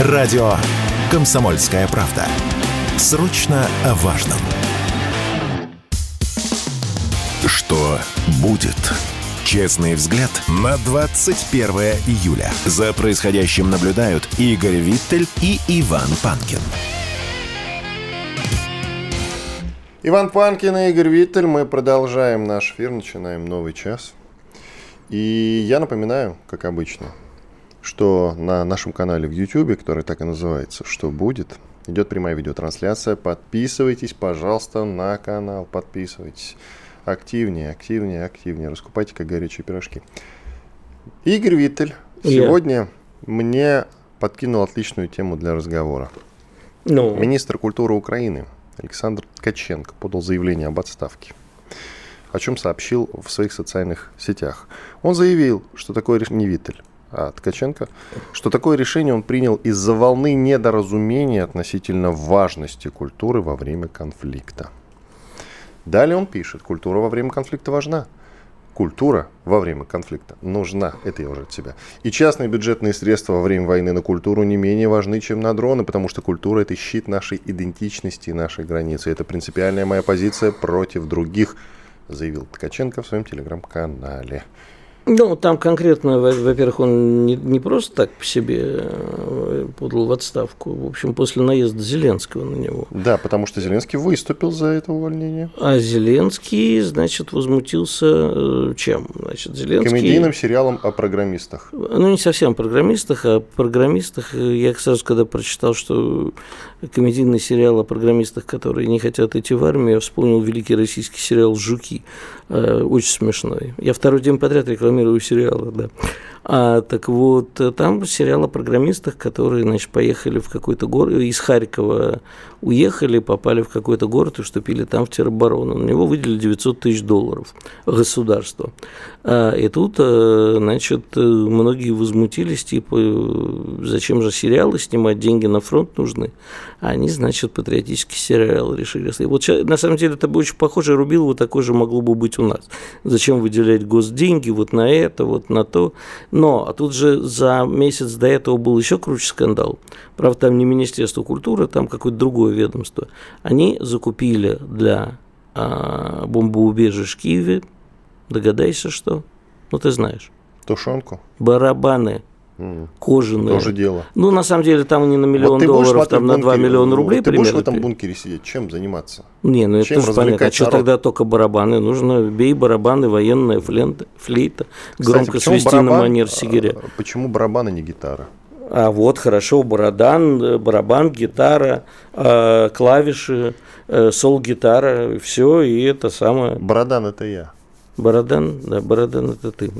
Радио «Комсомольская правда». Срочно о важном. Что будет? Честный взгляд на 21 июля. За происходящим наблюдают Игорь Виттель и Иван Панкин. Иван Панкин и Игорь Виттель. Мы продолжаем наш эфир, начинаем новый час. И я напоминаю, как обычно, что на нашем канале в YouTube, который так и называется «Что будет?», идет прямая видеотрансляция. Подписывайтесь, пожалуйста, на канал, подписывайтесь. Активнее, активнее, активнее. Раскупайте, как горячие пирожки. Игорь Виттель Я. сегодня мне подкинул отличную тему для разговора. Ну, Министр культуры Украины Александр Ткаченко подал заявление об отставке. О чем сообщил в своих социальных сетях. Он заявил, что такое решение не Виттель, а Ткаченко, что такое решение он принял из-за волны недоразумения относительно важности культуры во время конфликта. Далее он пишет, культура во время конфликта важна. Культура во время конфликта нужна. Это я уже от себя. И частные бюджетные средства во время войны на культуру не менее важны, чем на дроны, потому что культура это щит нашей идентичности и нашей границы. Это принципиальная моя позиция против других, заявил Ткаченко в своем телеграм-канале. Ну, там конкретно, во- во-первых, он не, не просто так по себе э, подал в отставку. В общем, после наезда Зеленского на него. Да, потому что Зеленский выступил за это увольнение. А Зеленский, значит, возмутился э, чем? Значит, Зеленский... Комедийным сериалом о программистах. Ну, не совсем о программистах, а о программистах. Я сразу, когда прочитал, что комедийный сериал о программистах, которые не хотят идти в армию, я вспомнил великий российский сериал «Жуки». Э, Очень смешной. Я второй день подряд рекламирую сериалы, да. А, так вот, э, там сериал о программистах, которые, значит, поехали в какой-то город, из Харькова уехали, попали в какой-то город и вступили там в тероборону. На него выделили 900 тысяч долларов государство. А, И тут, э, значит, э, многие возмутились, типа, э, зачем же сериалы снимать, деньги на фронт нужны. А они, значит, патриотический сериал решили. И вот на самом деле это бы очень похоже, Рубилово такое же могло бы быть у нас. Зачем выделять госденьги вот на это, вот на то. Но а тут же за месяц до этого был еще круче скандал. Правда, там не Министерство культуры, там какое-то другое ведомство. Они закупили для а, бомбоубежищ в Киеве, догадайся, что? Ну, ты знаешь. Тушенку. Барабаны кожаные. Тоже дело. Ну, на самом деле, там не на миллион Вот ты долларов, там на 2 бункере, миллиона ну, рублей Ты будешь в примерно. этом бункере сидеть. Чем заниматься? Не, ну это Чем тоже понятно. А что тогда только барабаны? Нужно бей барабаны, военная флейта, флейта Кстати, громко свести на барабан, манер сигиря. а, Почему барабан, а не гитара? А вот хорошо, барадан, э, барабан, гитара, э, клавиши, э, сол-гитара, все, и это самое. Бородан это я. Бородан, да, Бородан это ты.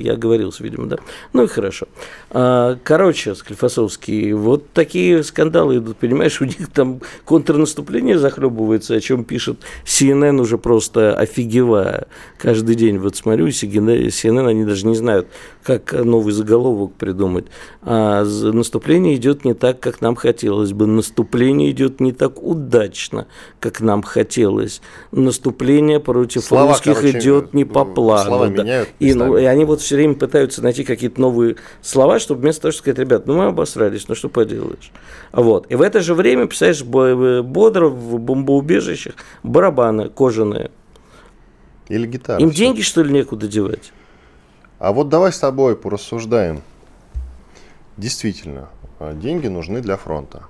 Я говорился, видимо, да. Ну и хорошо. А, Короче, Склифосовский, вот такие скандалы идут, понимаешь, у них там контрнаступление захлебывается, о чем пишет CNN уже просто офигевая. Каждый день вот смотрю, CNN, они даже не знают, как новый заголовок придумать. А наступление идет не так, как нам хотелось бы. Наступление идет не так удачно, как нам хотелось. Наступление против Слова, русских короче, идет не по ну, плану. слова да. меняют и, ну, и они вот все время пытаются найти какие-то новые слова, чтобы вместо того, чтобы сказать, ребят, ну мы обосрались, ну что поделаешь. Вот. И в это же время, представляешь, бо- бодро в бомбоубежищах барабаны кожаные. Или гитара. Им деньги, что ли, некуда девать? А вот давай с тобой порассуждаем. Действительно, а, деньги нужны для фронта.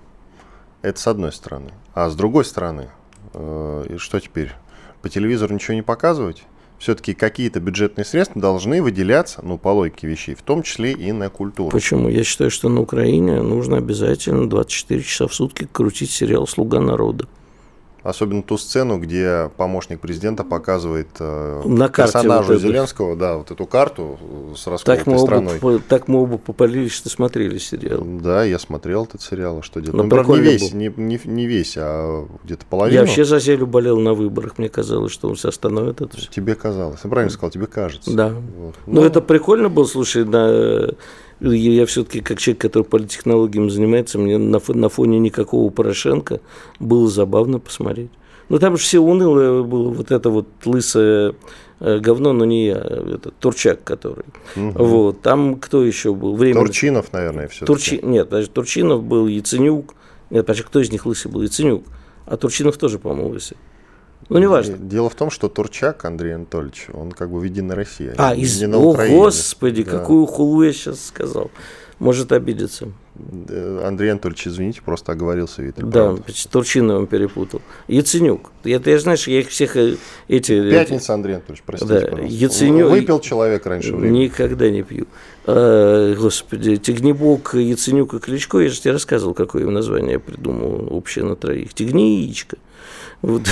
Это с одной стороны. А с другой стороны, э, что теперь? По телевизору ничего не показывать? Все-таки какие-то бюджетные средства должны выделяться, ну, по логике вещей, в том числе и на культуру. Почему? Я считаю, что на Украине нужно обязательно 24 часа в сутки крутить сериал «Слуга народа». Особенно ту сцену, где помощник президента показывает э, На персонажу вот. Зеленского, да, вот эту карту э, с Так расколотой мы, оба, страной. попа- так мы оба попалились, что смотрели сериал. Да, я смотрел этот сериал, а что делать? Ну, Ну, не весь, был. не, не, не весь, а где-то половину. Я вообще за Зелю болел на выборах. Мне казалось, что он все остановит это все. Тебе казалось. Я правильно сказал, тебе кажется. Да. Вот. Ну, это прикольно было, слушай, на... я все-таки как человек, который политтехнологиями занимается, мне на, на фоне никакого Порошенко было забавно посмотреть. Ну, там же все унылое было, вот это вот лысое э, говно, но не я, это Турчак, который. Угу. Вот, там кто еще был? Временно... Турчинов, наверное, все Турчи... Нет, даже Турчинов был, Яценюк. Нет, почти кто из них лысый был? Яценюк. А Турчинов тоже, по-моему, лысый. Ну, не важно. Дело в том, что Турчак Андрей Анатольевич, он как бы в Единой России. А, из... О, Украине. господи, да. какую хулу я сейчас сказал. Может обидеться. Андрей Анатольевич, извините, просто оговорился Виталий. Да, Турчиновым перепутал. Яценюк. Я, ты знаешь, я их всех э, эти... Пятница, Андрей Анатольевич, простите, да, Яценюк... Выпил человек раньше времени. Никогда не пью. А, господи, Тигнебок, Яценюк и Кличко, я же тебе рассказывал, какое им название я придумал общее на троих. Тигни и яичко. Вот.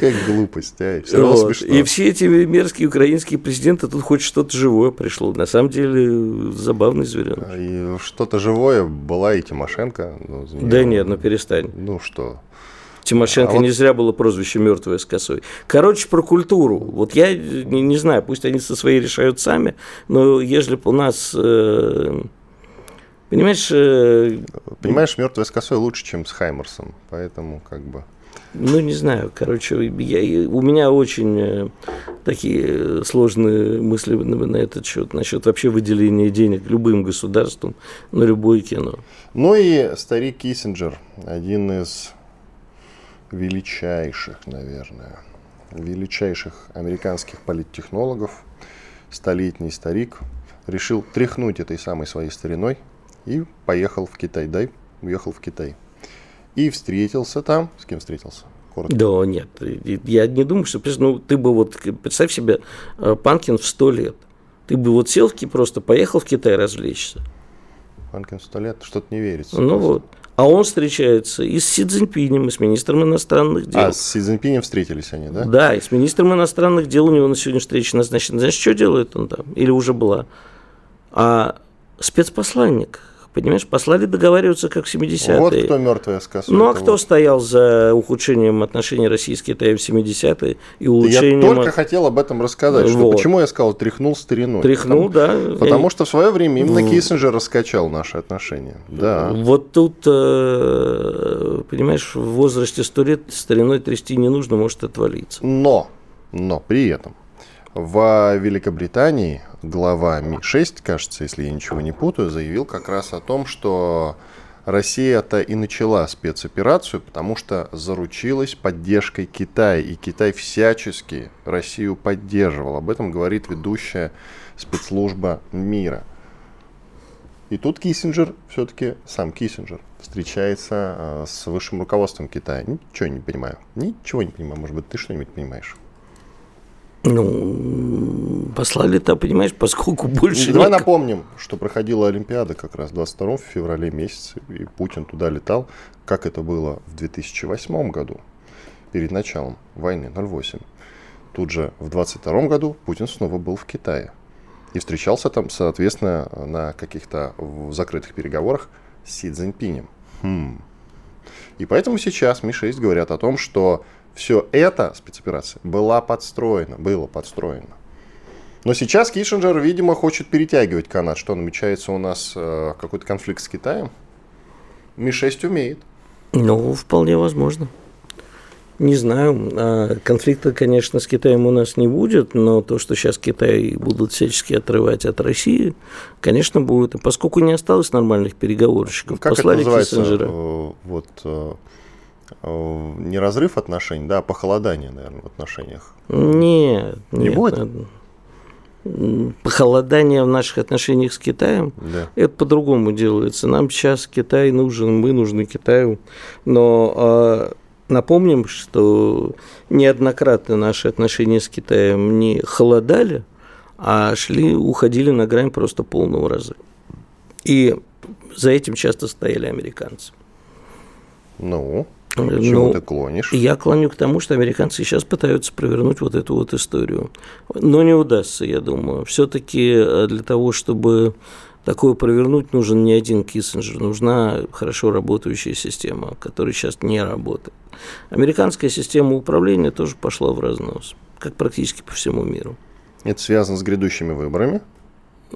Как глупость, а? Все равно вот. смешно. И все эти мерзкие украинские президенты, тут хоть что-то живое пришло. На самом деле, забавный зверек. И что-то живое была и Тимошенко. Ну, да нет, ну перестань. Ну что? Тимошенко а не вот... зря было прозвище мертвое с косой. Короче, про культуру. Вот я не, не знаю, пусть они со своей решают сами, но если бы у нас... Э, понимаешь... Э, понимаешь, мертвое с косой лучше, чем с Хаймерсом. Поэтому как бы... Ну, не знаю, короче, я, у меня очень э, такие сложные мысли на, на этот счет, насчет вообще выделения денег любым государством на любое кино. Ну и старик Киссинджер, один из величайших, наверное, величайших американских политтехнологов, столетний старик, решил тряхнуть этой самой своей стариной и поехал в Китай. Дай, уехал в Китай. И встретился там. С кем встретился? Коротко. Да, нет. Я не думаю, что... Ну, ты бы вот... Представь себе э, Панкин в сто лет. Ты бы вот сел в просто поехал в Китай развлечься. Панкин в сто лет? Что-то не верится. Ну просто. вот. А он встречается и с Си Цзиньпинем, и с министром иностранных дел. А, с Си Цзиньпинем встретились они, да? Да, и с министром иностранных дел у него на сегодня встреча назначена. Знаешь, что делает он там? Или уже была? А спецпосланник Понимаешь, послали договариваться как в 70-е. Вот кто мертвая сказка. Ну, а кто вот. стоял за ухудшением отношений России с Китаем в 70-е и улучшением... Я только хотел об этом рассказать, вот. что почему я сказал тряхнул стариной. Тряхнул, потому, да. Потому я... что в свое время именно вот. Киссинджер раскачал наши отношения. Да. Вот тут, э, понимаешь, в возрасте 100 лет стариной трясти не нужно, может отвалиться. Но, но при этом в Великобритании глава Ми-6, кажется, если я ничего не путаю, заявил как раз о том, что Россия-то и начала спецоперацию, потому что заручилась поддержкой Китая, и Китай всячески Россию поддерживал. Об этом говорит ведущая спецслужба мира. И тут Киссинджер, все-таки сам Киссинджер, встречается э, с высшим руководством Китая. Ничего не понимаю. Ничего не понимаю. Может быть, ты что-нибудь понимаешь? Ну, послали-то, понимаешь, поскольку больше... Давай ник... напомним, что проходила Олимпиада как раз 22 февраля месяце, и Путин туда летал, как это было в 2008 году, перед началом войны 08. Тут же в 22 году Путин снова был в Китае. И встречался там, соответственно, на каких-то закрытых переговорах с Си Цзиньпинем. Хм. И поэтому сейчас Ми-6 говорят о том, что все это, спецоперация, была подстроена, было подстроено. Но сейчас Кишинджер, видимо, хочет перетягивать канат. Что намечается у нас э, какой-то конфликт с Китаем? Ми-6 умеет. Ну, вполне возможно. Не знаю. А, конфликта, конечно, с Китаем у нас не будет, но то, что сейчас Китай будут всячески отрывать от России, конечно, будет. Поскольку не осталось нормальных переговорщиков, как послали это называется? Киссинджера. Э, вот Э, не разрыв отношений, да, а похолодание, наверное, в отношениях. Нет, не нет, будет. Похолодание в наших отношениях с Китаем, да. это по-другому делается. Нам сейчас Китай нужен, мы нужны Китаю. Но э, напомним, что неоднократно наши отношения с Китаем не холодали, а шли, уходили на грань просто полного разрыва. И за этим часто стояли американцы. Ну, к чему ну, ты клонишь? Я клоню к тому, что американцы сейчас пытаются провернуть вот эту вот историю. Но не удастся, я думаю. Все-таки э, для того, чтобы такое провернуть, нужен не один Киссинджер, нужна хорошо работающая система, которая сейчас не работает. Американская система управления тоже пошла в разнос, как практически по всему миру. Это связано с грядущими выборами?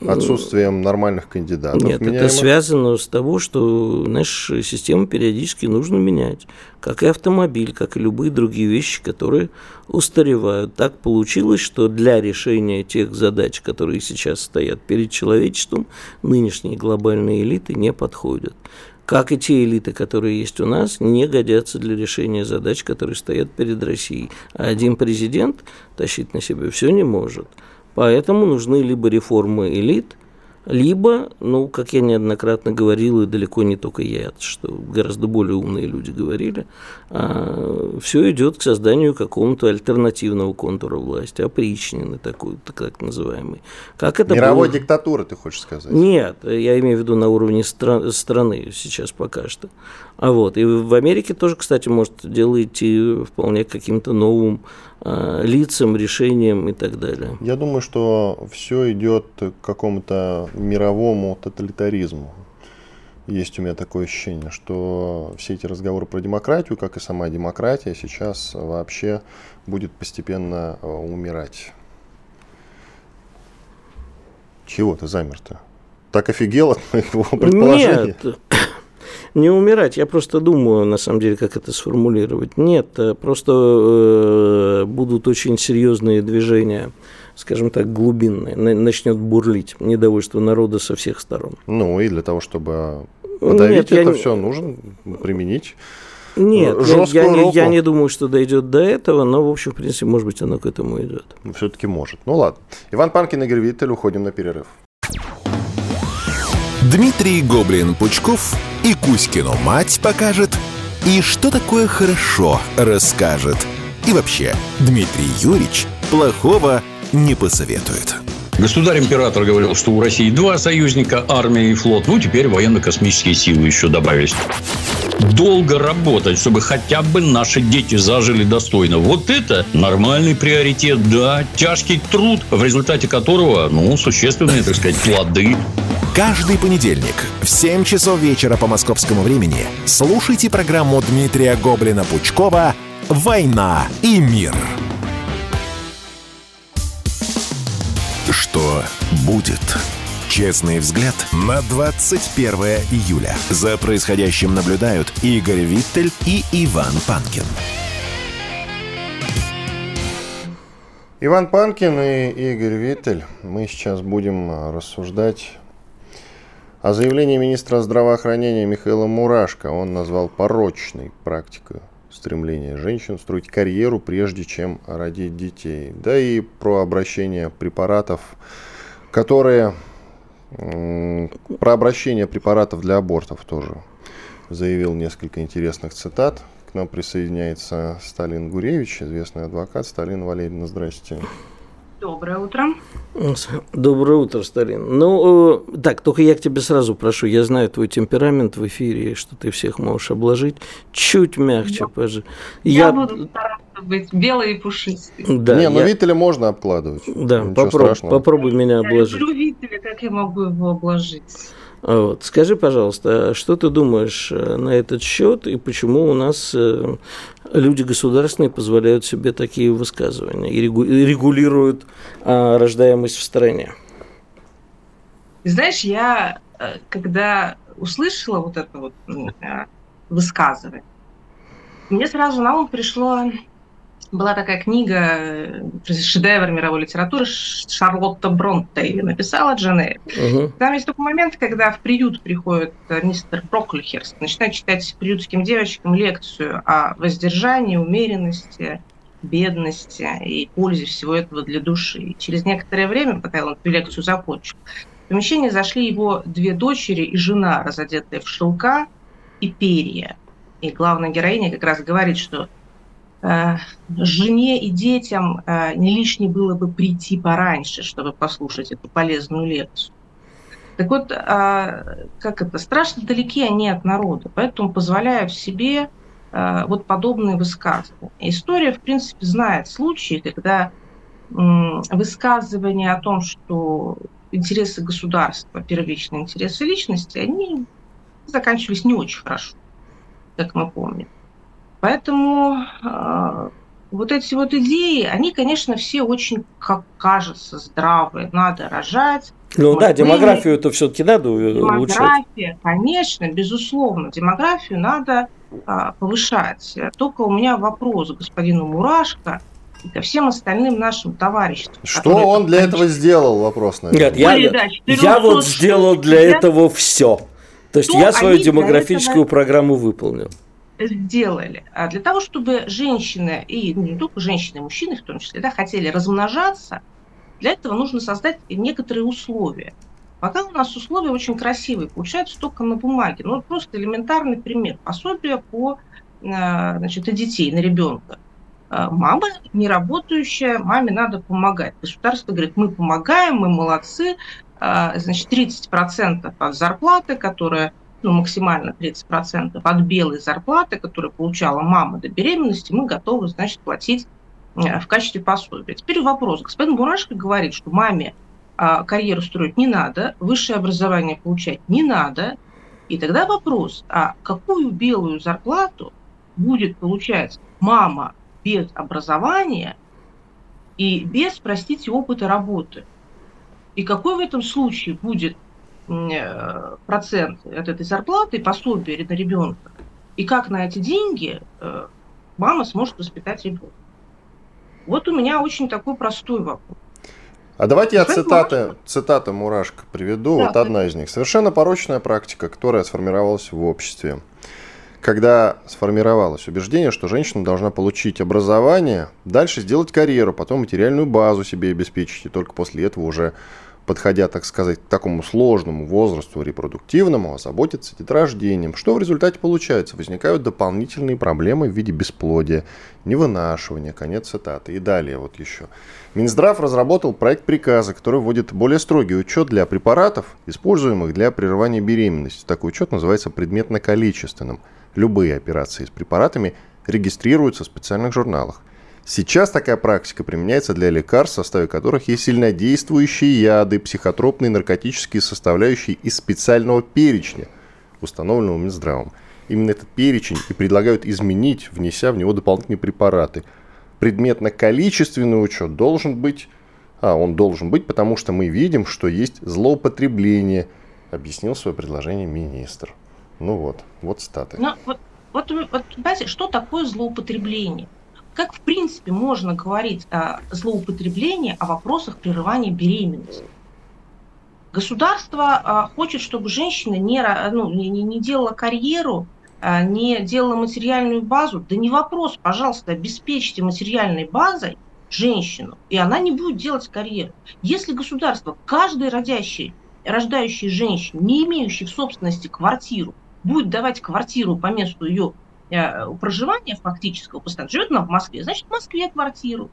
Отсутствием нормальных кандидатов. Нет, меняемых. это связано с того, что нашу систему периодически нужно менять. Как и автомобиль, как и любые другие вещи, которые устаревают. Так получилось, что для решения тех задач, которые сейчас стоят перед человечеством, нынешние глобальные элиты не подходят как и те элиты, которые есть у нас, не годятся для решения задач, которые стоят перед Россией. А один президент тащить на себе все не может. Поэтому нужны либо реформы элит, либо, ну, как я неоднократно говорил, и далеко не только я, что гораздо более умные люди говорили, а, все идет к созданию какого-то альтернативного контура власти, опричнины такой, так называемый. Как это Мировой было... диктатуры, ты хочешь сказать? Нет, я имею в виду на уровне стра- страны сейчас пока что. А вот, и в Америке тоже, кстати, может дело идти вполне каким-то новым э, лицам, решениям и так далее. Я думаю, что все идет к какому-то мировому тоталитаризму. Есть у меня такое ощущение, что все эти разговоры про демократию, как и сама демократия, сейчас вообще будет постепенно э, умирать. Чего ты замер-то? Так офигел от моего предположения? Нет, не умирать. Я просто думаю, на самом деле, как это сформулировать. Нет, э, просто э, будут очень серьезные движения, скажем так, глубинные. Начнет бурлить недовольство народа со всех сторон. Ну и для того, чтобы подавить Нет, это я... все, нужно применить нет, я, я, я не думаю, что дойдет до этого, но, в общем, в принципе, может быть, оно к этому идет. Все-таки может. Ну ладно. Иван Панкин, Игорь Виттель, уходим на перерыв. Дмитрий Гоблин-Пучков и Кузькину мать покажет, и что такое хорошо расскажет. И вообще, Дмитрий Юрьевич плохого не посоветует. Государь-император говорил, что у России два союзника, армия и флот. Ну, теперь военно-космические силы еще добавились. Долго работать, чтобы хотя бы наши дети зажили достойно. Вот это нормальный приоритет, да. Тяжкий труд, в результате которого, ну, существенные, так сказать, плоды. Каждый понедельник в 7 часов вечера по московскому времени слушайте программу Дмитрия Гоблина-Пучкова «Война и мир». Что будет? Честный взгляд на 21 июля. За происходящим наблюдают Игорь Виттель и Иван Панкин. Иван Панкин и Игорь Виттель. Мы сейчас будем рассуждать о заявлении министра здравоохранения Михаила Мурашко он назвал порочной практикой стремления женщин строить карьеру, прежде чем родить детей. Да и про обращение препаратов, которые... Про обращение препаратов для абортов тоже заявил несколько интересных цитат. К нам присоединяется Сталин Гуревич, известный адвокат. Сталин Валерьевна, здрасте. Доброе утро. Доброе утро, Сталин. Ну, э, так, только я к тебе сразу прошу. Я знаю твой темперамент в эфире, что ты всех можешь обложить. Чуть мягче, пожалуйста. Я, я буду стараться быть белой и пушистой. Да, Не, ну я... Виттеля можно обкладывать. Да, попробуй, попробуй меня обложить. Я люблю Виттеля, как я могу его обложить? Вот. Скажи, пожалуйста, а что ты думаешь э, на этот счет и почему у нас э, люди государственные позволяют себе такие высказывания и регулируют а, рождаемость в стране? Знаешь, я э, когда услышала вот это вот ну, высказывание, мне сразу на ум пришло была такая книга, э, шедевр мировой литературы, Шарлотта Бронте ее написала, Джен Угу. Там есть такой момент, когда в приют приходит э, мистер Броклихерст, начинает читать приютским девочкам лекцию о воздержании, умеренности, бедности и пользе всего этого для души. И через некоторое время, пока он эту лекцию закончил, в помещение зашли его две дочери и жена, разодетые в шелка и перья. И главная героиня как раз говорит, что жене и детям э, не лишне было бы прийти пораньше, чтобы послушать эту полезную лекцию. Так вот, а, как это, страшно далеки они от народа, поэтому позволяют себе э, вот подобные высказывания. История, в принципе, знает случаи, когда высказывания о том, что интересы государства, первичные интересы личности, они заканчивались не очень хорошо, как мы помним. Поэтому э, вот эти вот идеи, они, конечно, все очень, как кажется, здравые. Надо рожать, Ну да, демографию это все-таки надо улучшать. Демография, конечно, безусловно, демографию надо а, повышать. Только у меня вопрос господину Мурашко и ко всем остальным нашим товарищам. Что он для этого сделал, вопрос, наверное. Нет, я, да, я вот сделал для этого все. То есть я свою демографическую программу выполнил сделали? А для того, чтобы женщины, и ну, не только женщины, и мужчины в том числе, да, хотели размножаться, для этого нужно создать некоторые условия. Пока у нас условия очень красивые, получаются только на бумаге. Ну, просто элементарный пример. Пособие по а, значит, и детей, на ребенка. А, мама не работающая, маме надо помогать. Государство говорит, мы помогаем, мы молодцы. А, значит, 30% от зарплаты, которая ну, максимально 30% от белой зарплаты, которую получала мама до беременности, мы готовы, значит, платить Э, в качестве пособия. Теперь вопрос. Господин Бурашко говорит, что маме а, карьеру строить не надо, высшее образование получать не надо. И тогда вопрос, а какую белую зарплату будет получать мама без образования и без, простите, опыта работы? И какой в этом случае будет процент от этой зарплаты, пособия на ребенка? И как на эти деньги э, мама сможет воспитать ребенка? Вот у меня очень такой простой вопрос. А давайте я цитаты, цитаты Мурашка приведу. Да, вот одна из них. Совершенно порочная практика, которая сформировалась в обществе. Когда сформировалось убеждение, что женщина должна получить образование, дальше сделать карьеру, потом материальную базу себе обеспечить, и только после этого уже подходя, так сказать, к такому сложному возрасту репродуктивному, озаботиться деторождением. Что в результате получается? Возникают дополнительные проблемы в виде бесплодия, невынашивания, конец цитаты. И далее вот еще. Минздрав разработал проект приказа, который вводит более строгий учет для препаратов, используемых для прерывания беременности. Такой учет называется предметно-количественным. Любые операции с препаратами регистрируются в специальных журналах. Сейчас такая практика применяется для лекарств, в составе которых есть сильнодействующие яды, психотропные наркотические составляющие из специального перечня, установленного Минздравом. Именно этот перечень и предлагают изменить, внеся в него дополнительные препараты. Предметно-количественный учет должен быть, а он должен быть, потому что мы видим, что есть злоупотребление, объяснил свое предложение министр. Ну вот, вот статы. Ну, вот, вот, вот, что такое злоупотребление? Как, в принципе, можно говорить о злоупотреблении, о вопросах прерывания беременности? Государство а, хочет, чтобы женщина не, ну, не, не делала карьеру, а, не делала материальную базу. Да не вопрос, пожалуйста, обеспечьте материальной базой женщину, и она не будет делать карьеру. Если государство каждой родящей, рождающей женщине, не имеющей в собственности квартиру, будет давать квартиру по месту ее проживания фактического постоянно. Живет она в Москве, значит, в Москве квартиру.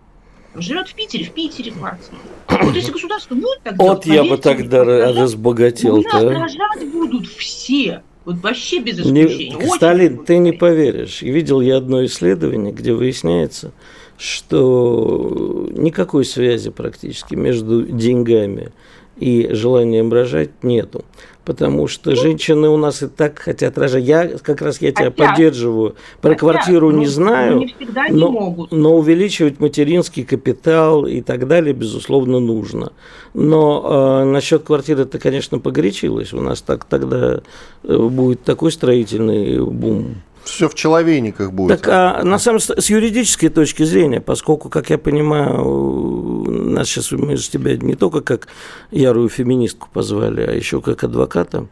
Живет в Питере, в Питере квартиру. Вот если государство будет так делать, Вот я бы тогда разбогател. Нас рожать будут все. Вот вообще без исключения. Не, Сталин, ты не поверишь. Видел я одно исследование, где выясняется, что никакой связи практически между деньгами и желанием рожать нету потому что женщины у нас и так хотят рожать. Я как раз я тебя поддерживаю. Про хотят, квартиру не знаю, не но, могут. но увеличивать материнский капитал и так далее, безусловно, нужно. Но э, насчет квартиры ты, конечно, погорячилась. У нас так тогда э, будет такой строительный бум все в человейниках будет. Так, а на самом деле, с юридической точки зрения, поскольку, как я понимаю, нас сейчас мы же тебя не только как ярую феминистку позвали, а еще как адвоката.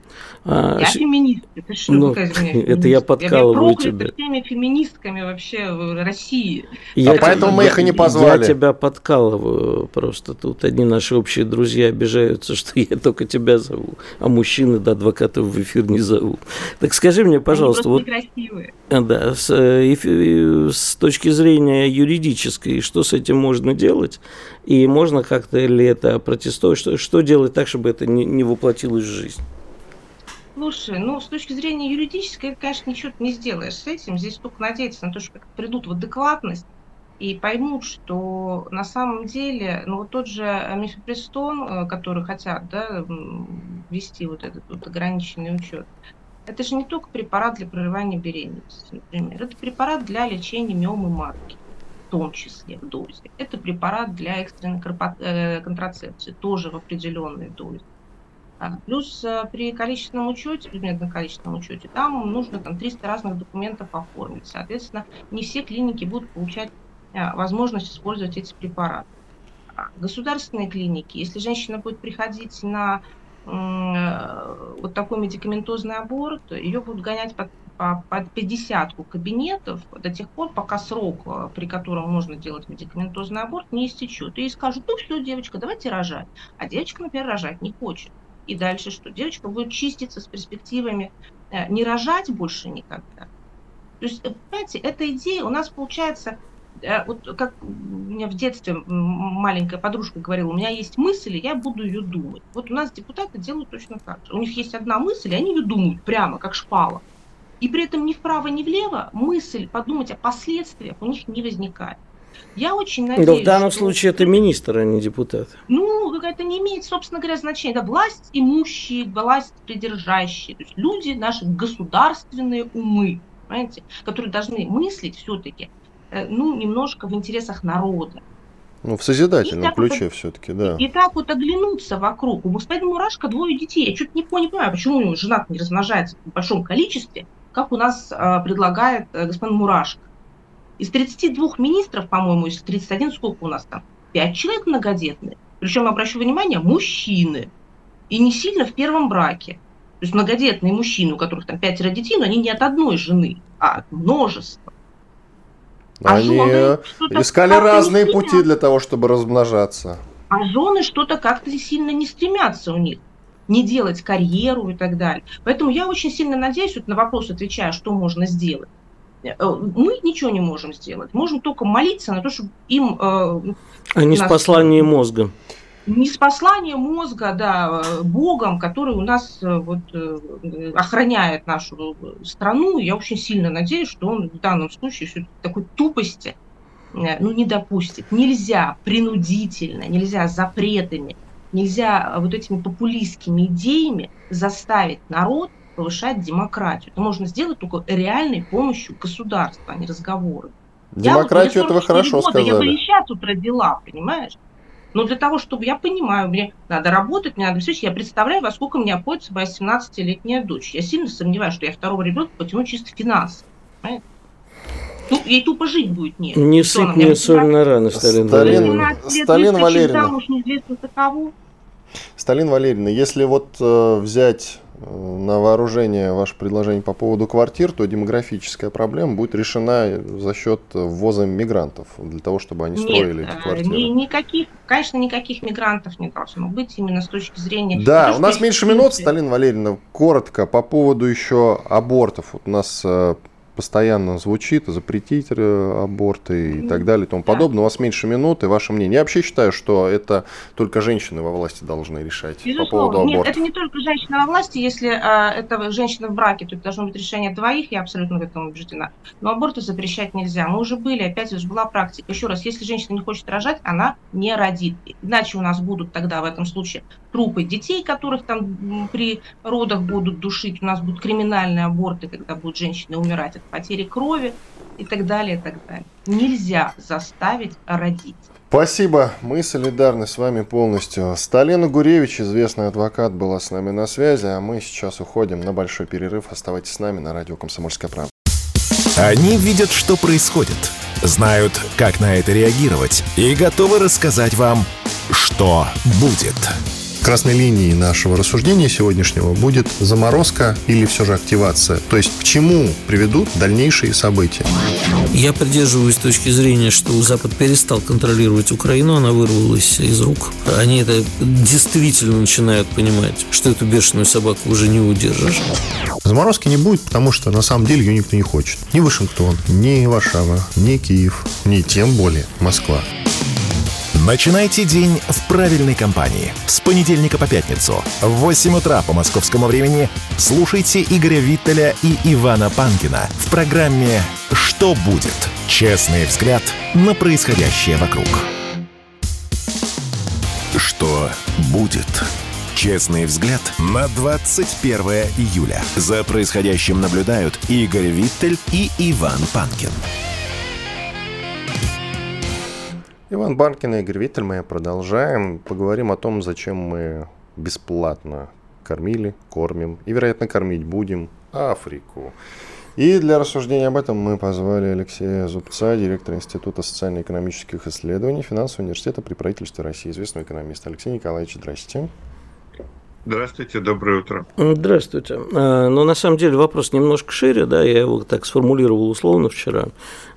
А, я ш... феминист. Это что ну, Это я подкалываю я тебя. всеми феминистками вообще в России. Я, а поэтому мы их и не позвали. Я тебя подкалываю просто. Тут одни наши общие друзья обижаются, что я только тебя зову, а мужчины до адвокатов в эфир не зову. Так скажи мне, пожалуйста, вот... некрасивые. Да, с, э, с точки зрения юридической, что с этим можно делать? И можно как-то ли это протестовать? Что, что делать так, чтобы это не, не воплотилось в жизнь? Слушай, ну, с точки зрения юридической, конечно, ничего не сделаешь с этим. Здесь только надеяться на то, что придут в адекватность и поймут, что на самом деле, ну, вот тот же мифепрестон, э, который хотят, да, ввести вот этот вот ограниченный учет, это же не только препарат для прерывания беременности, например. Это препарат для лечения миомы матки, в том числе в дозе. Это препарат для экстренной э, контрацепции, тоже в определенной дозе. А, плюс э, при количественном учете, предметном количественном учете, там нужно там 300 разных документов оформить. Соответственно, не все клиники будут получать э, возможность использовать эти препараты. А государственные клиники, если женщина будет приходить на вот такой медикаментозный аборт, ее будут гонять под, по, под 50 кабинетов до тех пор, пока срок, при котором можно делать медикаментозный аборт, не истечет. И скажут, ну все, девочка, давайте рожать. А девочка, например, рожать не хочет. И дальше что? Девочка будет чиститься с перспективами э, не рожать больше никогда. То есть, э, понимаете, эта идея у нас получается, э, вот как у меня в детстве маленькая подружка говорила, у меня есть мысль, и я буду ее думать. Вот у нас депутаты делают точно так же. У них есть одна мысль, и они ее думают прямо, как шпала. И при этом ни вправо, ни влево мысль подумать о последствиях у них не возникает. Я очень надеюсь... Но в данном что... случае это министр, а не депутат. Ну, это не имеет, собственно говоря, значения. Это власть имущие, власть придержащие. То есть люди, наши государственные умы, понимаете, которые должны мыслить все-таки, э, ну, немножко в интересах народа. Ну, в созидательном ключе вот, все-таки, да. И, и так вот оглянуться вокруг. У господина Мурашко двое детей. Я что-то не, понимаю, почему у него жена не размножается в большом количестве, как у нас э, предлагает э, господин Мурашко. Из 32 министров, по-моему, из 31, сколько у нас там? 5 человек многодетные. Причем, обращу внимание, мужчины. И не сильно в первом браке. То есть многодетные мужчины, у которых там пятеро детей, но они не от одной жены, а от множества. А они жены искали разные пути для того, чтобы размножаться. А жены что-то как-то сильно не стремятся у них не делать карьеру и так далее. Поэтому я очень сильно надеюсь, вот на вопрос отвечая, что можно сделать. Э, мы ничего не можем сделать. Можем только молиться на то, чтобы им... Э, а не с посланием мозга. Не с посланием мозга, да, Богом, который у нас э, вот, охраняет нашу страну. Я очень сильно надеюсь, что он в данном случае все такой тупости ну, не допустит. Нельзя принудительно, нельзя запретами, нельзя вот этими популистскими идеями заставить народ повышать демократию. Это можно сделать только реальной помощью государства, а не разговоры. Демократию этого хорошо года, сказали. Я бы и сейчас тут родила, понимаешь? Но для того, чтобы я понимаю, мне надо работать, мне надо все, я представляю, во сколько мне обходится моя 17-летняя дочь. Я сильно сомневаюсь, что я второго ребенка потяну чисто финансово. Понимаете? Ну, ей тупо жить будет нет. Не сыпь мне соль на раны, Сталин, Сталин, Сталин Валерьевна. Замуж неизвестно за кого. Сталин Валерьевна, если вот э, взять на вооружение ваше предложение по поводу квартир, то демографическая проблема будет решена за счет ввоза мигрантов, для того, чтобы они строили Нет, эти квартиры. Ни, никаких, конечно, никаких мигрантов не должно быть именно с точки зрения... Да, у нас меньше минут, Сталина Валерьевна, коротко по поводу еще абортов. Вот у нас э, постоянно звучит, запретить э, аборты и так далее и тому да. подобное. У вас меньше минуты, ваше мнение. Я вообще считаю, что это только женщины во власти должны решать Безусловно. по поводу аборта. Нет, это не только женщина во власти. Если а, это женщина в браке, то это должно быть решение двоих, я абсолютно в этом убеждена. Но аборты запрещать нельзя. Мы уже были, опять же, была практика. Еще раз, если женщина не хочет рожать, она не родит. Иначе у нас будут тогда в этом случае трупы детей, которых там при родах будут душить. У нас будут криминальные аборты, когда будут женщины умирать от потери крови и так далее, и так далее. Нельзя заставить родить. Спасибо, мы солидарны с вами полностью. Сталина Гуревич, известный адвокат, была с нами на связи, а мы сейчас уходим на большой перерыв. Оставайтесь с нами на радио «Комсомольская правда». Они видят, что происходит, знают, как на это реагировать и готовы рассказать вам, что будет. Красной линией нашего рассуждения сегодняшнего будет заморозка или все же активация. То есть к чему приведут дальнейшие события? Я придерживаюсь точки зрения, что Запад перестал контролировать Украину, она вырвалась из рук. Они это действительно начинают понимать, что эту бешеную собаку уже не удержишь. Заморозки не будет, потому что на самом деле ее никто не хочет. Ни Вашингтон, ни Варшава, ни Киев, ни тем более Москва. Начинайте день в правильной компании. С понедельника по пятницу в 8 утра по московскому времени слушайте Игоря Виттеля и Ивана Панкина в программе «Что будет?» Честный взгляд на происходящее вокруг. Что будет? Честный взгляд на 21 июля. За происходящим наблюдают Игорь Виттель и Иван Панкин. Иван Банкин и Игорь Виттель, мы продолжаем. Поговорим о том, зачем мы бесплатно кормили, кормим и, вероятно, кормить будем Африку. И для рассуждения об этом мы позвали Алексея Зубца, директора Института социально-экономических исследований Финансового университета при правительстве России, известного экономиста. Алексей Николаевич, здрасте. Здравствуйте, доброе утро. Здравствуйте. А, ну, на самом деле вопрос немножко шире, да, я его так сформулировал условно вчера,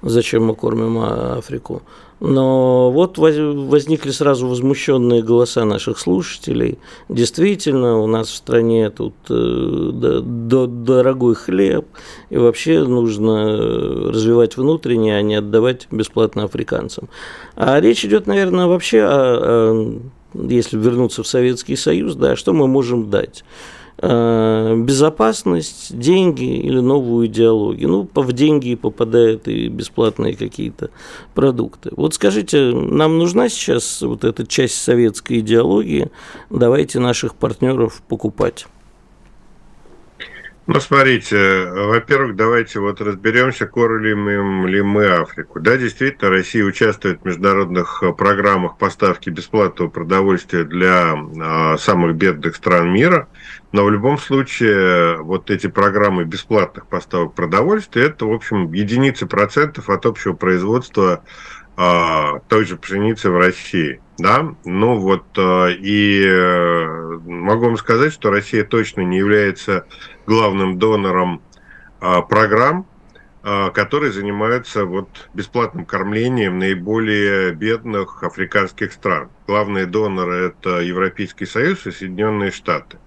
зачем мы кормим Африку. Но вот возникли сразу возмущенные голоса наших слушателей. Действительно, у нас в стране тут э, дорогой хлеб, и вообще нужно развивать внутреннее, а не отдавать бесплатно африканцам. А речь идет, наверное, вообще о если вернуться в Советский Союз, да, что мы можем дать? Э, безопасность, деньги или новую идеологию. Ну, в деньги попадают и бесплатные какие-то продукты. Вот скажите, нам нужна сейчас вот эта часть советской идеологии? Давайте наших партнеров покупать. Ну, смотрите, во-первых, давайте вот разберемся, кормим ли мы Африку. Да, действительно, Россия участвует в международных программах поставки бесплатного продовольствия для а, самых бедных стран мира, но в любом случае вот эти программы бесплатных поставок продовольствия, это, в общем, единицы процентов от общего производства а, той же пшеницы в России. Да, ну вот и э, могу вам сказать, что Россия точно не является главным донором а, программ, а, которые занимаются вот бесплатным кормлением наиболее бедных африканских стран. Главные доноры – это Европейский Союз и Соединенные Штаты.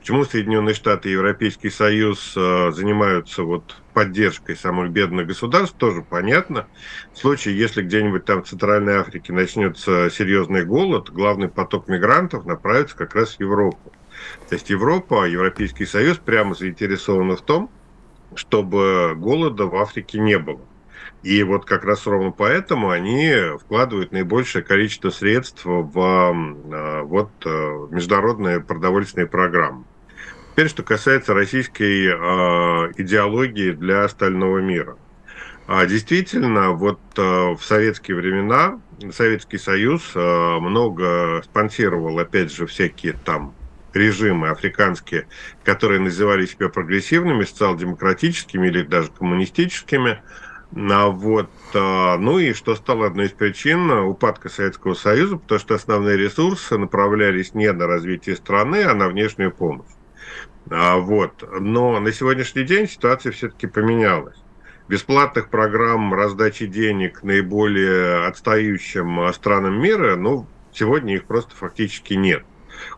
Почему Соединенные Штаты и Европейский Союз а, занимаются вот поддержкой самых бедных государств, тоже понятно. В случае, если где-нибудь там в Центральной Африке начнется серьезный голод, главный поток мигрантов направится как раз в Европу. То есть Европа, Европейский Союз прямо заинтересованы в том, чтобы голода в Африке не было. И вот как раз ровно поэтому они вкладывают наибольшее количество средств в а, вот, э, международные продовольственные программы. Теперь, что касается российской э, идеологии для остального мира. А действительно, вот э, в советские времена Советский Союз э, много спонсировал, опять же, всякие там режимы африканские, которые называли себя прогрессивными, социал-демократическими или даже коммунистическими. А вот, а, ну и что стало одной из причин упадка Советского Союза, потому что основные ресурсы направлялись не на развитие страны, а на внешнюю помощь. А вот. Но на сегодняшний день ситуация все-таки поменялась. Бесплатных программ раздачи денег наиболее отстающим странам мира, ну, сегодня их просто фактически нет.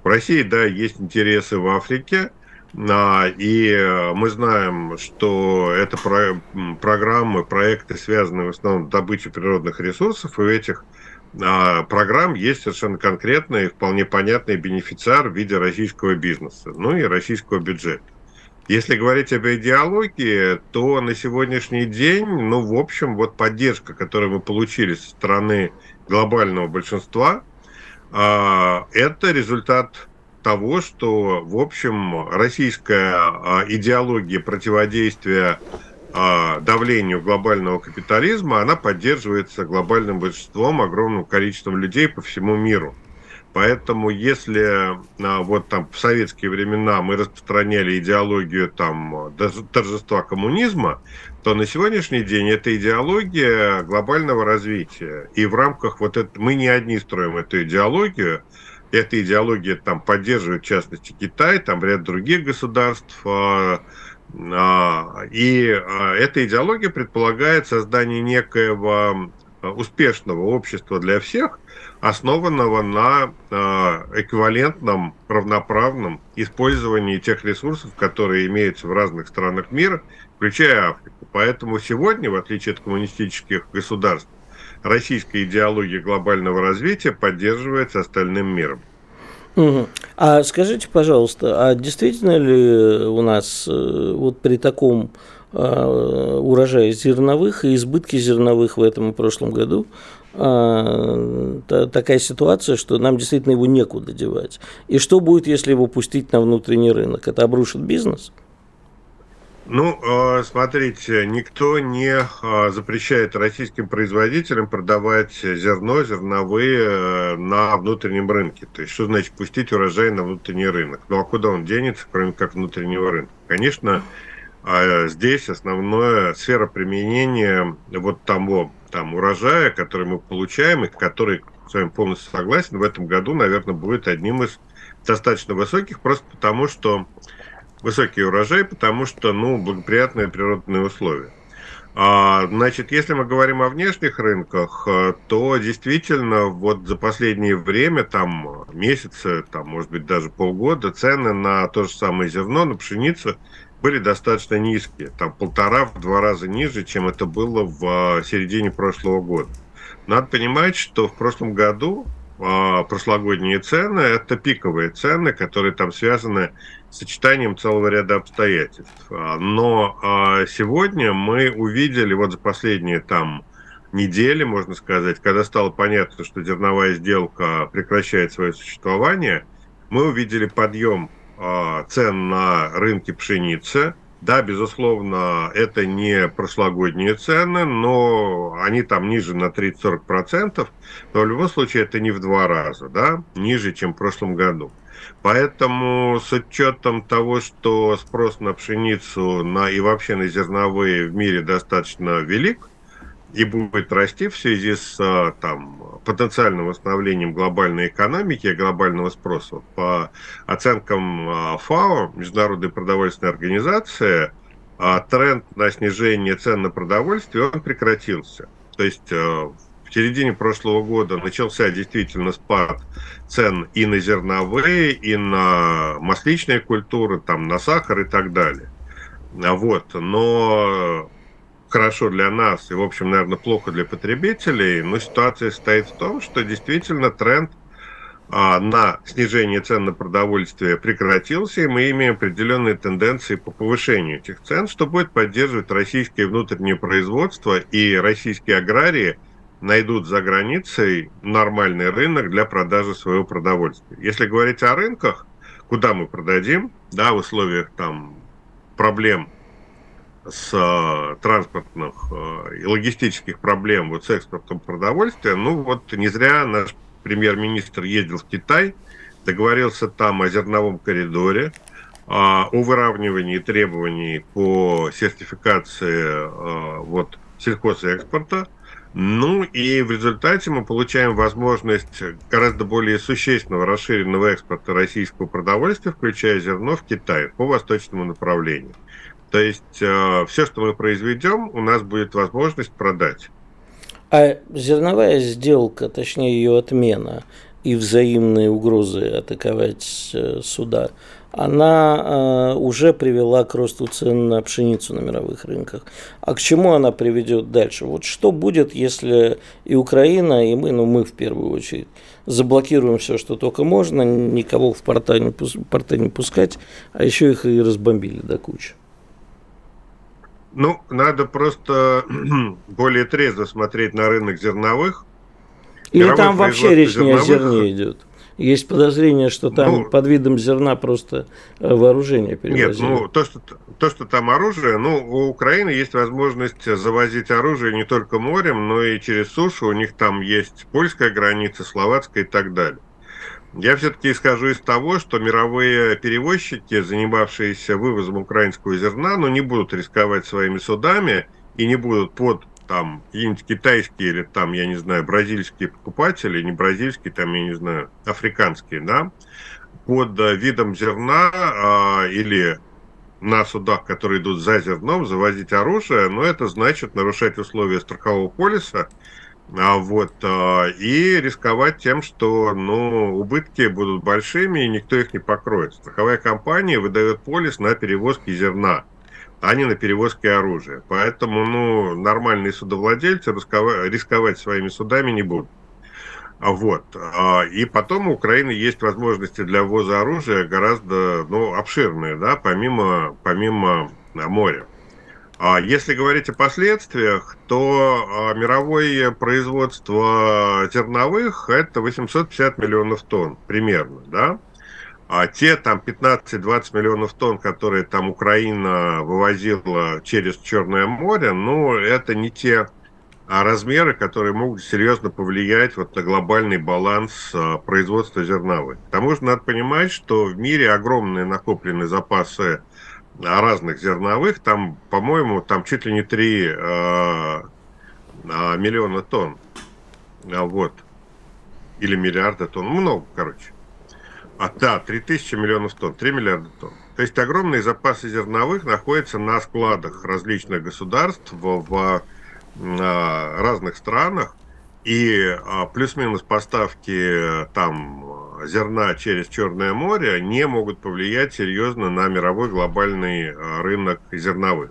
В России, да, есть интересы в Африке, а, и э, мы знаем, что это про программы, проекты, связанные в основном с добычей природных ресурсов, и у этих а, программ есть совершенно конкретный, вполне понятный бенефициар в виде российского бизнеса, ну и российского бюджета. Если говорить об идеологии, то на сегодняшний день, ну, в общем, вот поддержка, которую мы получили со стороны глобального большинства – это результат того, что, в общем, российская а, идеология противодействия а, давлению глобального капитализма, она поддерживается глобальным большинством, огромным количеством людей по всему миру. Поэтому если вот там в советские времена мы распространяли идеологию там торжества коммунизма, то на сегодняшний день это идеология глобального развития. И в рамках вот этого мы не одни строим эту идеологию. Эта идеология там поддерживает, в частности, Китай, там ряд других государств. А, а, и а, эта идеология предполагает создание некоего успешного общества для всех, основанного на эквивалентном, равноправном использовании тех ресурсов, которые имеются в разных странах мира, включая Африку. Поэтому сегодня, в отличие от коммунистических государств, российская идеология глобального развития поддерживается остальным миром. Угу. А скажите, пожалуйста, а действительно ли у нас э, вот при таком э, урожае зерновых и избытке зерновых в этом и прошлом году такая ситуация, что нам действительно его некуда девать? И что будет, если его пустить на внутренний рынок? Это обрушит бизнес? Ну, а, смотрите, никто не а, запрещает российским производителям продавать зерно, зерновые э, на внутреннем рынке. То есть, что значит пустить урожай на внутренний рынок? Ну, а куда он денется, кроме как внутреннего рынка? Конечно, а, здесь основная сфера применения вот того там, урожая, который мы получаем, и который, с вами полностью согласен, в этом году, наверное, будет одним из достаточно высоких, просто потому что высокий урожай, потому что, ну, благоприятные природные условия. А, значит, если мы говорим о внешних рынках, э, то действительно вот за последнее время, там месяцы, там, может быть, даже полгода, цены на то же самое зерно, на пшеницу были достаточно низкие, там полтора-два раза ниже, чем это было в э, середине прошлого года. Надо понимать, что в прошлом году а, прошлогодние цены – это пиковые цены, которые там связаны с сочетанием целого ряда обстоятельств. А, но а, сегодня мы увидели вот за последние там недели, можно сказать, когда стало понятно, что зерновая сделка прекращает свое существование, мы увидели подъем цен на рынке пшеницы – да, безусловно, это не прошлогодние цены, но они там ниже на 30-40%, но в любом случае это не в два раза, да, ниже, чем в прошлом году. Поэтому с учетом того, что спрос на пшеницу на, и вообще на зерновые в мире достаточно велик, и будет расти в связи с а, там, потенциальным восстановлением глобальной экономики и глобального спроса. По оценкам а, ФАО, Международной продовольственной организации, а, тренд на снижение цен на продовольствие он прекратился. То есть в середине прошлого года начался действительно спад цен и на зерновые, и на масличные культуры, там, на сахар и так далее. Вот. Но хорошо для нас и, в общем, наверное, плохо для потребителей, но ситуация стоит в том, что действительно тренд а, на снижение цен на продовольствие прекратился, и мы имеем определенные тенденции по повышению этих цен, что будет поддерживать российское внутреннее производство, и российские аграрии найдут за границей нормальный рынок для продажи своего продовольствия. Если говорить о рынках, куда мы продадим, да, в условиях там проблем с э, транспортных э, и логистических проблем вот с экспортом продовольствия, ну вот не зря наш премьер-министр ездил в Китай, договорился там о зерновом коридоре, о выравнивании требований по сертификации э, вот, сельхозэкспорта. Ну и в результате мы получаем возможность гораздо более существенного расширенного экспорта российского продовольствия, включая зерно в Китай по восточному направлению. То есть э, все, что мы произведем, у нас будет возможность продать. А зерновая сделка, точнее ее отмена и взаимные угрозы атаковать э, суда, она э, уже привела к росту цен на пшеницу на мировых рынках. А к чему она приведет дальше? Вот что будет, если и Украина, и мы, ну мы в первую очередь, заблокируем все, что только можно, никого в порта не, порта не пускать, а еще их и разбомбили до кучи. Ну, надо просто более трезво смотреть на рынок зерновых. Или Мировое там вообще речь не о зерне идет? Есть подозрение, что там ну, под видом зерна просто э, вооружение перевозили. Нет, ну то что, то, что там оружие, ну, у Украины есть возможность завозить оружие не только морем, но и через сушу. У них там есть польская граница, словацкая и так далее. Я все-таки исхожу из того, что мировые перевозчики, занимавшиеся вывозом украинского зерна, ну, не будут рисковать своими судами и не будут под там какие-нибудь китайские или там, я не знаю, бразильские покупатели, не бразильские, там, я не знаю, африканские, да, под видом зерна а, или на судах, которые идут за зерном, завозить оружие, но это значит нарушать условия страхового полиса, вот, а, и рисковать тем, что ну, убытки будут большими, и никто их не покроет. Страховая компания выдает полис на перевозки зерна, а не на перевозки оружия. Поэтому ну, нормальные судовладельцы рисковать, своими судами не будут. А вот. А, и потом у Украины есть возможности для ввоза оружия гораздо ну, обширные, да, помимо, помимо моря. А если говорить о последствиях, то а, мировое производство зерновых – это 850 миллионов тонн примерно, да? А те там 15-20 миллионов тонн, которые там Украина вывозила через Черное море, ну, это не те а, размеры, которые могут серьезно повлиять вот на глобальный баланс производства зерновых. К тому же надо понимать, что в мире огромные накопленные запасы разных зерновых, там, по-моему, там чуть ли не 3 э, миллиона тонн. Вот. Или миллиарда тонн. Много, короче. А, да, 3000 миллионов тонн, 3 миллиарда тонн. То есть огромные запасы зерновых находятся на складах различных государств в, в а, разных странах. И а, плюс-минус поставки там зерна через Черное море не могут повлиять серьезно на мировой глобальный а, рынок зерновых.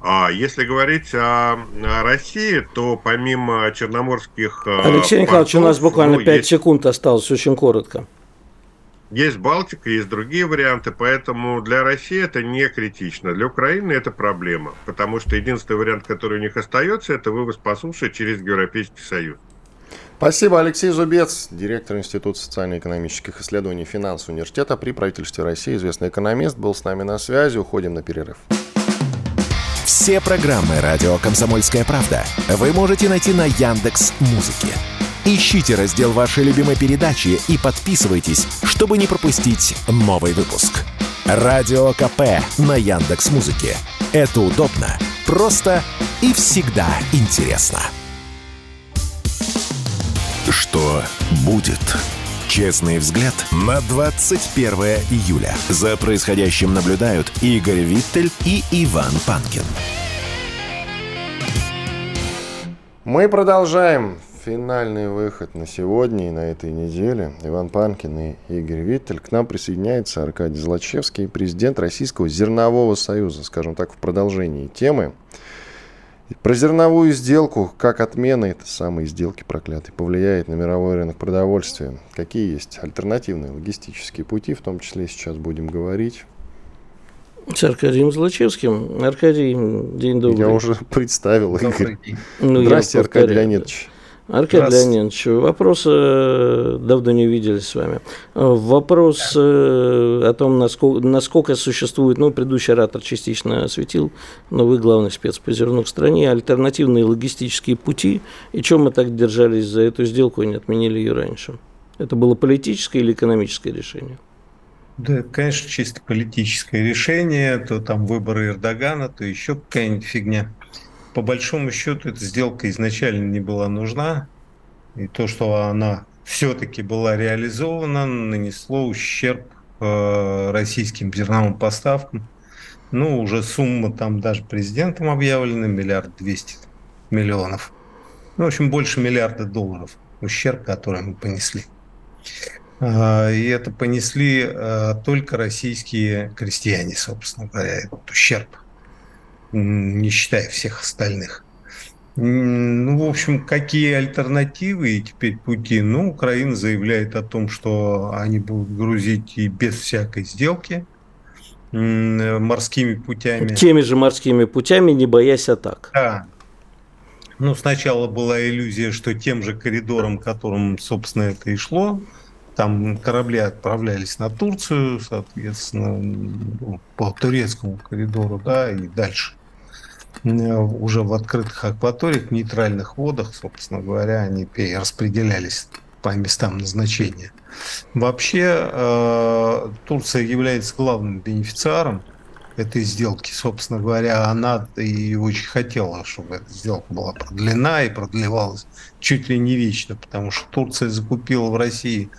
А если говорить о, о России, то помимо черноморских... Алексей Николаевич, у нас буквально ну, 5 есть... секунд осталось, очень коротко. Есть Балтика, есть другие варианты, поэтому для России это не критично. Для Украины это проблема, потому что единственный вариант, который у них остается, это вывоз по суше через Европейский Союз. Спасибо, Алексей Зубец, директор Института социально-экономических исследований финансового университета при правительстве России, известный экономист, был с нами на связи. Уходим на перерыв. Все программы радио Комсомольская правда вы можете найти на Яндекс Музыке. Ищите раздел вашей любимой передачи и подписывайтесь, чтобы не пропустить новый выпуск. Радио КП на Яндекс Музыке. Это удобно, просто и всегда интересно. Что будет? Честный взгляд на 21 июля. За происходящим наблюдают Игорь Виттель и Иван Панкин. Мы продолжаем финальный выход на сегодня и на этой неделе. Иван Панкин и Игорь Виттель. К нам присоединяется Аркадий Злачевский, президент Российского зернового союза, скажем так, в продолжении темы. Про зерновую сделку, как отмена этой самой сделки проклятой повлияет на мировой рынок продовольствия. Какие есть альтернативные логистические пути, в том числе сейчас будем говорить. С Аркадием Злачевским. Аркадий, день добрый. Я уже представил, Игорь. Ну, Здравствуйте, Аркадий Леонидович. Аркадий Леонидович, вопрос, э, давно не виделись с вами. Вопрос э, о том, насколько, насколько существует, ну, предыдущий оратор частично осветил, но вы главный спец по зерну в стране, альтернативные логистические пути, и чем мы так держались за эту сделку и не отменили ее раньше? Это было политическое или экономическое решение? Да, конечно, чисто политическое решение, то там выборы Эрдогана, то еще какая-нибудь фигня по большому счету эта сделка изначально не была нужна. И то, что она все-таки была реализована, нанесло ущерб э, российским зерновым поставкам. Ну, уже сумма там даже президентом объявлена, миллиард двести миллионов. Ну, в общем, больше миллиарда долларов ущерб, который мы понесли. А, и это понесли э, только российские крестьяне, собственно говоря, этот ущерб не считая всех остальных. Ну, в общем, какие альтернативы и теперь пути? Ну, Украина заявляет о том, что они будут грузить и без всякой сделки морскими путями. Теми же морскими путями, не боясь атак. Да. Ну, сначала была иллюзия, что тем же коридором, которым, собственно, это и шло, там корабли отправлялись на Турцию, соответственно, ну, по турецкому коридору, да, и дальше. Э, уже в открытых акваториях, в нейтральных водах, собственно говоря, они перераспределялись по местам назначения. Вообще э, Турция является главным бенефициаром этой сделки. Собственно говоря, она и очень хотела, чтобы эта сделка была продлена и продлевалась чуть ли не вечно, потому что Турция закупила в России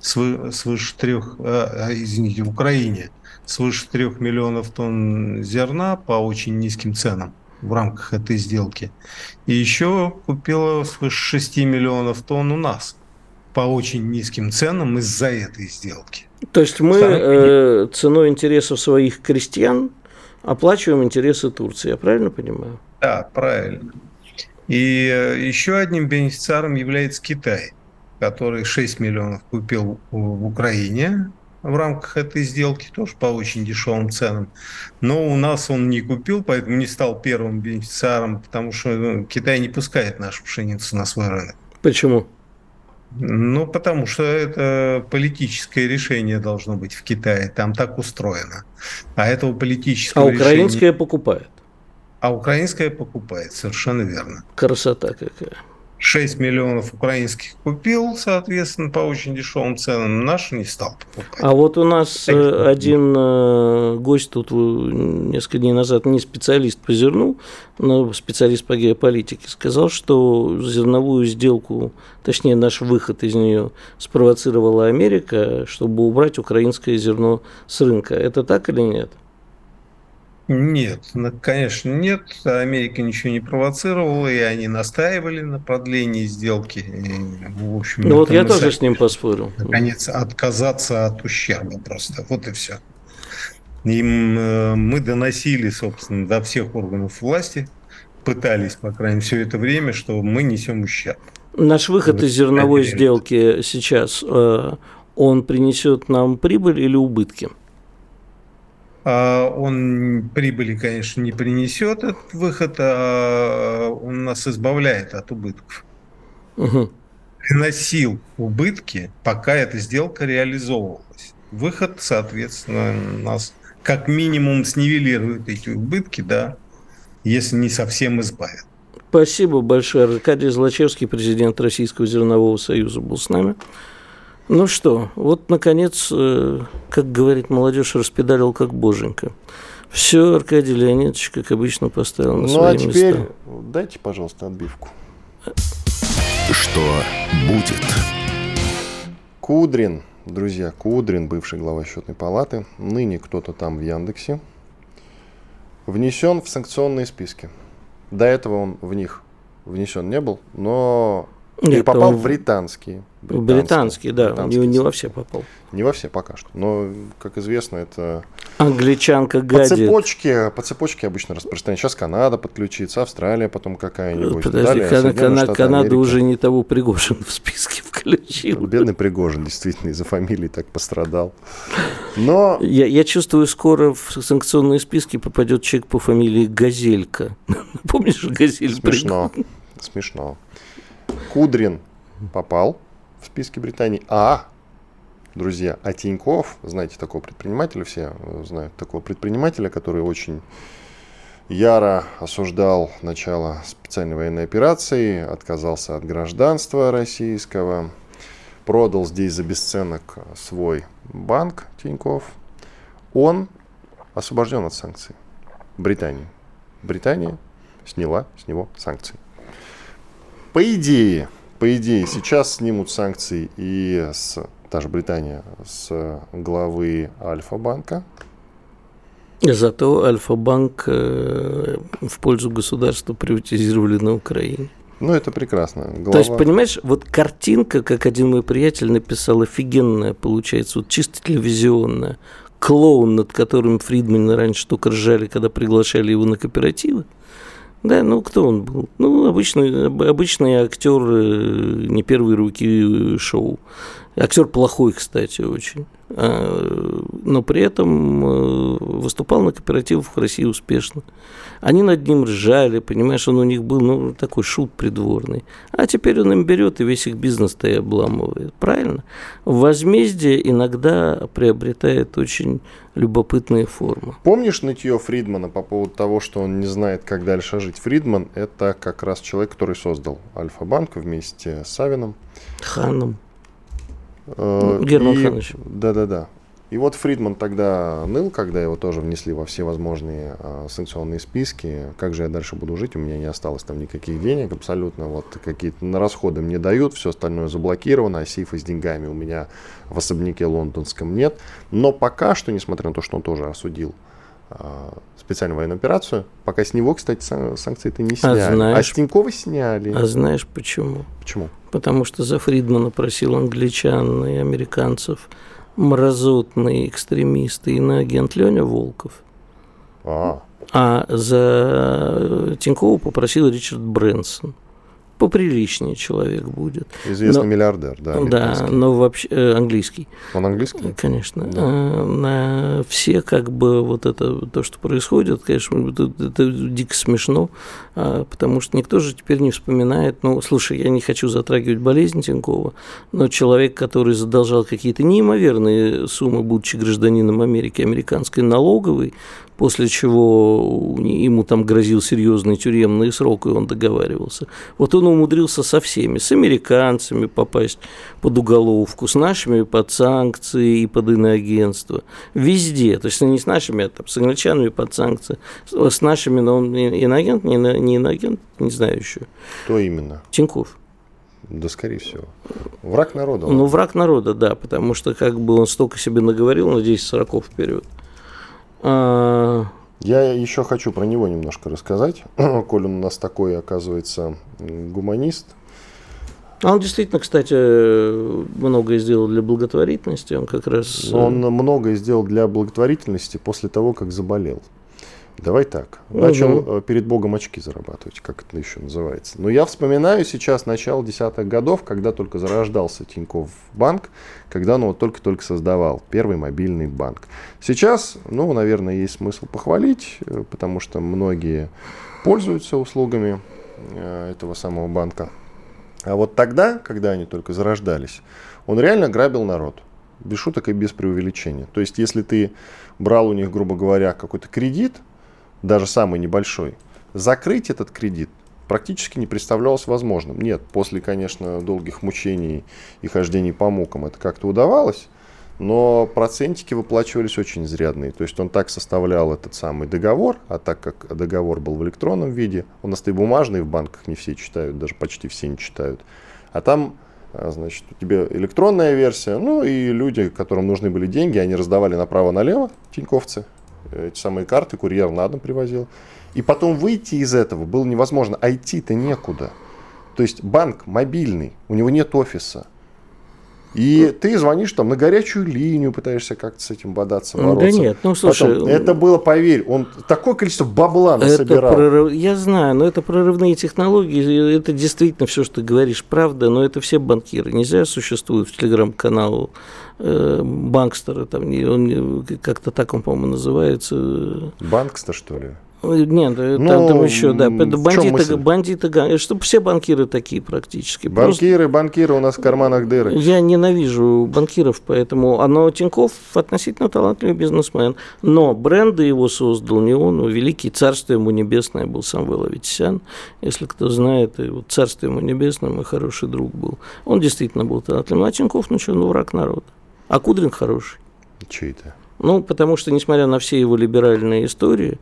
свыше трех, э, извините, в Украине свыше трех миллионов тонн зерна по очень низким ценам в рамках этой сделки. И еще купила свыше 6 миллионов тонн у нас по очень низким ценам из-за этой сделки. То есть мы э, ценой интересов своих крестьян оплачиваем интересы Турции, я правильно понимаю? Да, правильно. И э, еще одним бенефициаром является Китай, который 6 миллионов купил в Украине в рамках этой сделки, тоже по очень дешевым ценам. Но у нас он не купил, поэтому не стал первым бенефициаром, потому что ну, Китай не пускает нашу пшеницу на свой рынок. Почему? Ну, потому что это политическое решение должно быть в Китае. Там так устроено. А этого политического А украинское решения... покупает. А украинское покупает, совершенно верно. Красота какая. 6 миллионов украинских купил, соответственно, по очень дешевым ценам, наш не стал покупать. А вот у нас э, один э, гость тут несколько дней назад, не специалист по зерну, но специалист по геополитике, сказал, что зерновую сделку, точнее наш выход из нее спровоцировала Америка, чтобы убрать украинское зерно с рынка. Это так или нет? Нет, конечно, нет. Америка ничего не провоцировала, и они настаивали на продлении сделки. И, в общем, ну вот я тоже с ним поспорил. Наконец, отказаться от ущерба просто. Вот и все. Им э, мы доносили, собственно, до всех органов власти, пытались, по крайней мере, все это время, что мы несем ущерб. Наш выход вот из зерновой сделки сейчас, э, он принесет нам прибыль или убытки? А, он прибыли, конечно, не принесет этот выход, а он нас избавляет от убытков. Угу. Приносил убытки, пока эта сделка реализовывалась. Выход, соответственно, нас как минимум снивелирует эти убытки, да, если не совсем избавит. Спасибо большое. Аркадий Злачевский, президент Российского зернового союза, был с нами. Ну что, вот, наконец, э, как говорит молодежь, распедалил как боженька. Все, Аркадий Леонидович, как обычно, поставил на ну, свои места. Ну, а теперь места. дайте, пожалуйста, отбивку. Что будет? Кудрин, друзья, Кудрин, бывший глава счетной палаты, ныне кто-то там в Яндексе, внесен в санкционные списки. До этого он в них внесен не был, но нет, и попал в британские. Британские, британские да, британские не, не во все попал. Не во все пока что. Но, как известно, это... Англичанка гадит. По цепочке, по цепочке обычно распространяется. Сейчас Канада подключится, Австралия потом какая-нибудь. Подожди, Далее, Кан- Кан- Канада уже не того Пригожин в списке включил. Бедный Пригожин, действительно, из-за фамилии так пострадал. Но... Я, я чувствую, скоро в санкционные списки попадет человек по фамилии Газелька. Помнишь Газель? Смешно, смешно. Кудрин попал в списки Британии. А, друзья, а Тиньков, знаете такого предпринимателя, все знают такого предпринимателя, который очень яро осуждал начало специальной военной операции, отказался от гражданства российского, продал здесь за бесценок свой банк Тиньков. Он освобожден от санкций. Британии. Британия сняла с него санкции. По идее, по идее, сейчас снимут санкции и с, та же Британия, с главы Альфа-банка. Зато Альфа-банк э, в пользу государства приватизировали на Украине. Ну, это прекрасно. Глава... То есть, понимаешь, вот картинка, как один мой приятель написал, офигенная получается, вот чисто телевизионная. Клоун, над которым Фридмана раньше только ржали, когда приглашали его на кооперативы. Да, ну кто он был? Ну, обычный, обычный актер э, не первой руки шоу. Актер плохой, кстати, очень. А, но при этом э, выступал на кооперативах в России успешно. Они над ним ржали, понимаешь, он у них был ну, такой шут придворный. А теперь он им берет и весь их бизнес-то и обламывает. Правильно? Возмездие иногда приобретает очень любопытные формы. Помнишь нытье Фридмана по поводу того, что он не знает, как дальше жить? Фридман – это как раз человек, который создал Альфа-банк вместе с Савином. Ханом. Э, Герман и, Ханович. Да-да-да. И вот Фридман тогда ныл, когда его тоже внесли во все возможные э, санкционные списки. Как же я дальше буду жить? У меня не осталось там никаких денег абсолютно. Вот какие-то на расходы мне дают, все остальное заблокировано, а сейфа с деньгами у меня в особняке лондонском нет. Но пока что, несмотря на то, что он тоже осудил э, специальную военную операцию, пока с него, кстати, санкции-то не а сняли. А, знаешь, а с Тинькова сняли. А знаешь почему? Почему? потому что за Фридмана просил англичан и американцев мразотный экстремист и иноагент Леня Волков. А. а за Тинькова попросил Ричард Брэнсон. Поприличнее человек будет. Известный но, миллиардер, да. Да, но вообще э, английский. Он английский? Конечно. Да. Э, на все как бы вот это то, что происходит, конечно, это, это дико смешно, а, потому что никто же теперь не вспоминает. Ну, слушай, я не хочу затрагивать болезнь Тинькова, но человек, который задолжал какие-то неимоверные суммы, будучи гражданином Америки, американской налоговой, после чего ему там грозил серьезный тюремный срок, и он договаривался. Вот он умудрился со всеми, с американцами попасть под уголовку, с нашими под санкции и под иноагентство. Везде. То есть не с нашими, а там, с англичанами под санкции. С нашими, но он иноагент, не, не иноагент, не знаю еще. Кто именно? Тиньков. Да, скорее всего. Враг народа. Ну, враг народа, да, потому что как бы он столько себе наговорил на 10 сороков вперед. А... Я еще хочу про него немножко рассказать. Коль он у нас такой, оказывается, гуманист. А он действительно, кстати, многое сделал для благотворительности. Он как раз... Он многое сделал для благотворительности после того, как заболел. Давай так. Начал угу. перед Богом очки зарабатывать, как это еще называется. Но я вспоминаю сейчас начало десятых годов, когда только зарождался Тиньков банк, когда он его только-только создавал, первый мобильный банк. Сейчас, ну, наверное, есть смысл похвалить, э, потому что многие пользуются услугами э, этого самого банка. А вот тогда, когда они только зарождались, он реально грабил народ. Без шуток и без преувеличения. То есть, если ты брал у них, грубо говоря, какой-то кредит – даже самый небольшой, закрыть этот кредит практически не представлялось возможным. Нет, после, конечно, долгих мучений и хождений по мукам это как-то удавалось, но процентики выплачивались очень изрядные. То есть он так составлял этот самый договор, а так как договор был в электронном виде, у нас и бумажный в банках не все читают, даже почти все не читают. А там, а, значит, у тебя электронная версия, ну и люди, которым нужны были деньги, они раздавали направо-налево, тиньковцы, эти самые карты, курьер на дом привозил. И потом выйти из этого было невозможно, а идти-то некуда. То есть банк мобильный, у него нет офиса. И ты звонишь там на горячую линию, пытаешься как-то с этим бодаться, бороться. Да нет, ну слушай... Потом, это было, поверь, он такое количество бабла насобирал. Прорыв... Я знаю, но это прорывные технологии, это действительно все, что ты говоришь, правда, но это все банкиры. Нельзя существует в телеграм-канал э, Банкстера, там, он как-то так он, по-моему, называется. Банкстер, что ли? Нет, ну, там, еще, да, бандиты, бандиты, чтобы все банкиры такие практически. Банкиры, Просто... банкиры у нас в карманах дыры. Я ненавижу банкиров, поэтому, оно Тиньков относительно талантливый бизнесмен, но бренды его создал не он, а великий царство ему небесное был Самвел Аветисян, если кто знает, вот царство ему небесное, мой хороший друг был. Он действительно был талантливым, а Тиньков, ну что, ну враг народа. А Кудрин хороший. Чей это? Ну, потому что, несмотря на все его либеральные истории, э,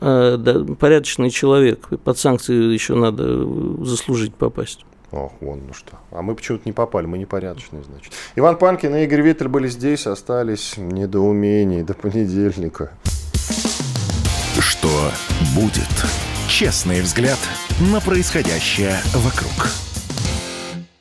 да, порядочный человек, под санкции еще надо заслужить попасть. Ох, вон ну что. А мы почему-то не попали, мы непорядочные, значит. Иван Панкин и Игорь Виттель были здесь, остались недоумений до понедельника. Что будет? Честный взгляд на происходящее вокруг.